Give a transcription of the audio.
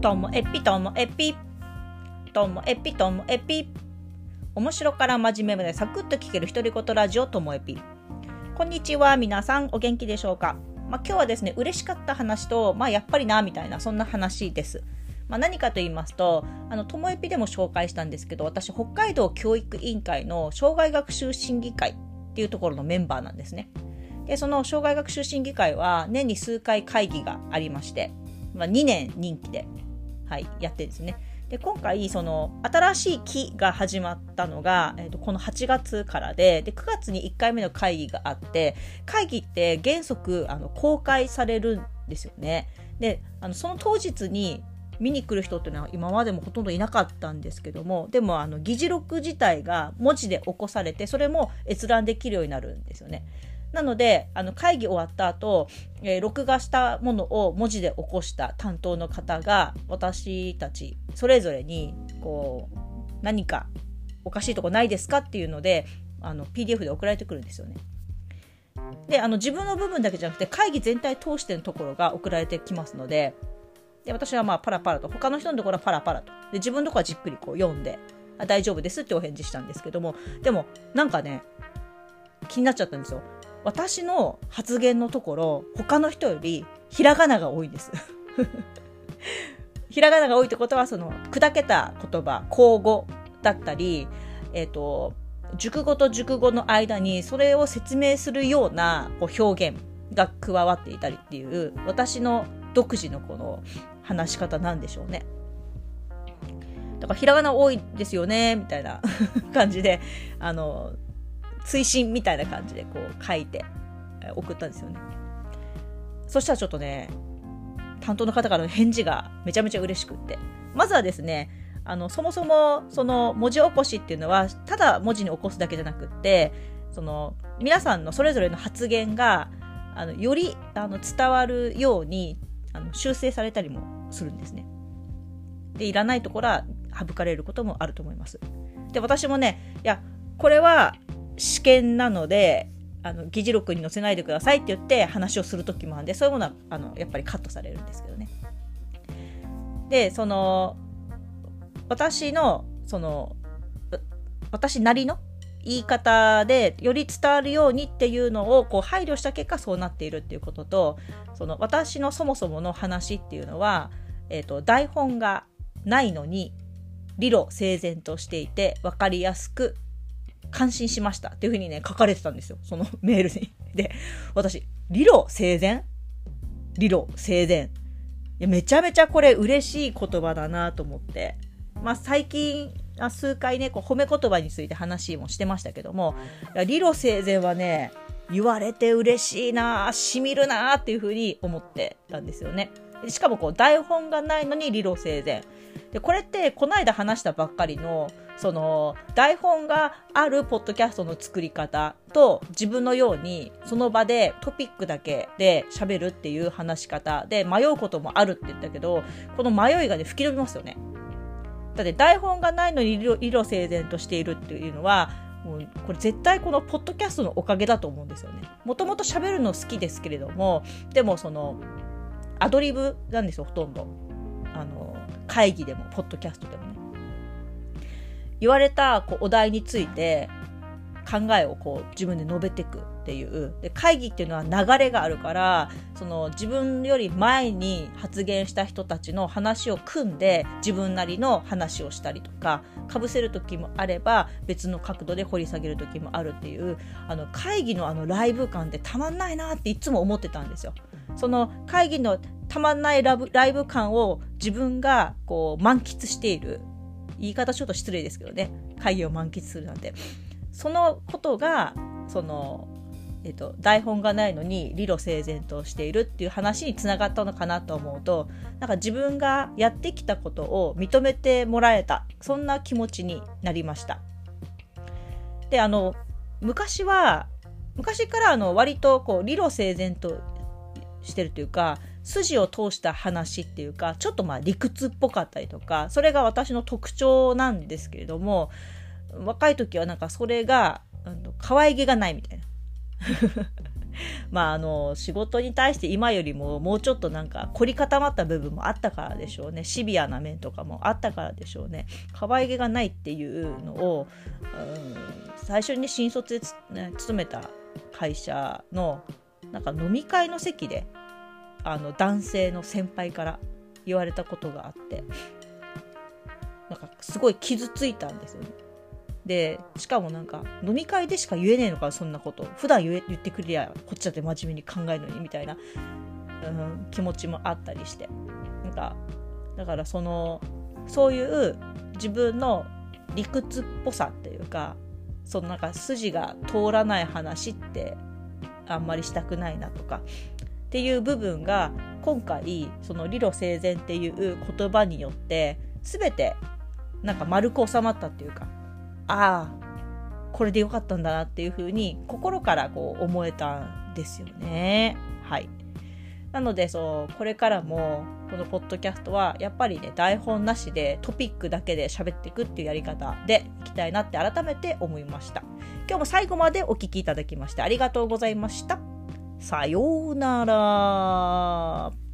ともえぴともえぴともえぴともえぴ面白から真面目までサクッと聞ける独り言ラジオともえぴこんにちは皆さんお元気でしょうか、まあ、今日はですね嬉しかった話とまあやっぱりなみたいなそんな話です。まあ、何かと言いますと、あの、ともえぴでも紹介したんですけど、私、北海道教育委員会の障害学習審議会っていうところのメンバーなんですね。で、その障害学習審議会は年に数回会議がありまして、まあ、2年任期で、はい、やってですね。で、今回、その、新しい期が始まったのが、えーと、この8月からで、で、9月に1回目の会議があって、会議って原則、あの、公開されるんですよね。で、あの、その当日に見に来る人っていうのは今までもほとんどいなかったんですけどもでもあの議事録自体が文字で起こされてそれも閲覧できるようになるんですよね。なのであの会議終わった後、えー、録画したものを文字で起こした担当の方が私たちそれぞれにこう何かおかしいとこないですかっていうのであの PDF で送られてくるんですよね。であの自分の部分だけじゃなくて会議全体通してのところが送られてきますのでで私はまあパラパラと他の人のところはパラパラとで自分のところはじっくりこう読んであ大丈夫ですってお返事したんですけどもでもなんかね気になっちゃったんですよ私の発言のところ他の人よりひらがなが多いです ひらがなが多いってことはその砕けた言葉口語だったりえっ、ー、と熟語と熟語の間にそれを説明するようなこう表現が加わっていたりっていう私の独自のこの話し方なんでしょうね。だからひらがな多いですよねみたいな 感じであの追伸みたいな感じでこう書いて送ったんですよね。そしたらちょっとね担当の方からの返事がめちゃめちゃ嬉しくってまずはですねあのそもそもその文字起こしっていうのはただ文字に起こすだけじゃなくってその皆さんのそれぞれの発言があのよりあの伝わるようにあの修正されたりもするんですね。でいらないところは省かれることもあると思います。で私もねいやこれは試験なのであの議事録に載せないでくださいって言って話をする時もあるんでそういうものはあのやっぱりカットされるんですけどね。でその私のその私なりの言い方でより伝わるようにっていうのをこう配慮した結果そうなっているっていうこととその私のそもそもの話っていうのは、えーと、台本がないのに理路整然としていて分かりやすく感心しましたっていうふうにね書かれてたんですよその メールに。で私理路整然？理路整然いやめちゃめちゃこれ嬉しい言葉だなと思ってまあ最近数回ね、こう褒め言葉について話もしてましたけども、理路整然はね、言われて嬉しいなしみるなっていうふうに思ってたんですよね。しかもこう台本がないのに理路整然。で、これってこの間話したばっかりの、その台本があるポッドキャストの作り方と自分のようにその場でトピックだけで喋るっていう話し方で迷うこともあるって言ったけど、この迷いがね、吹き飛びますよね。だって台本がないのに理路整然としているっていうのはもうこれ絶対このポッドキャストのおかげだと思うんですよね。もともと喋るの好きですけれどもでもそのアドリブなんですよほとんど。あの会議でもポッドキャストでもね。言われたこうお題について考えをこう自分で述べていくっていうで会議っていうのは流れがあるからその自分より前に発言した人たちの話を組んで自分なりの話をしたりとかかぶせる時もあれば別の角度で掘り下げる時もあるっていうあの会議のあのライブ感ってたまんないなっていつも思ってたんですよ。その会議のたまんないラブライブ感を自分がこう満喫している言い方ちょっと失礼ですけどね会議を満喫するなんてそのことがそのえっと、台本がないのに理路整然としているっていう話につながったのかなと思うとなんか自分がやってきたことを認めてもらえたそんな気持ちになりました。であの昔は昔からあの割とこう理路整然としてるというか筋を通した話っていうかちょっとまあ理屈っぽかったりとかそれが私の特徴なんですけれども若い時はなんかそれが可愛げがないみたいな。まああの仕事に対して今よりももうちょっとなんか凝り固まった部分もあったからでしょうね。シビアな面とかもあったからでしょうね。可愛げがないっていうのを、うん、最初に新卒で、ね、勤めた会社のなんか飲み会の席であの男性の先輩から言われたことがあってなんかすごい傷ついたんですよね。でしかもなんか飲み会でしか言えねえのかそんなこと普段言え言ってくれりゃこっちだって真面目に考えるのにみたいな、うん、気持ちもあったりしてなんかだからそのそういう自分の理屈っぽさっていうかそのなんか筋が通らない話ってあんまりしたくないなとかっていう部分が今回その理路整然っていう言葉によって全てなんか丸く収まったっていうかああこれでよかったんだなっていうふうに心からこう思えたんですよね。はい。なのでそうこれからもこのポッドキャストはやっぱりね台本なしでトピックだけで喋っていくっていうやり方でいきたいなって改めて思いました。今日も最後までお聴きいただきましてありがとうございました。さようなら。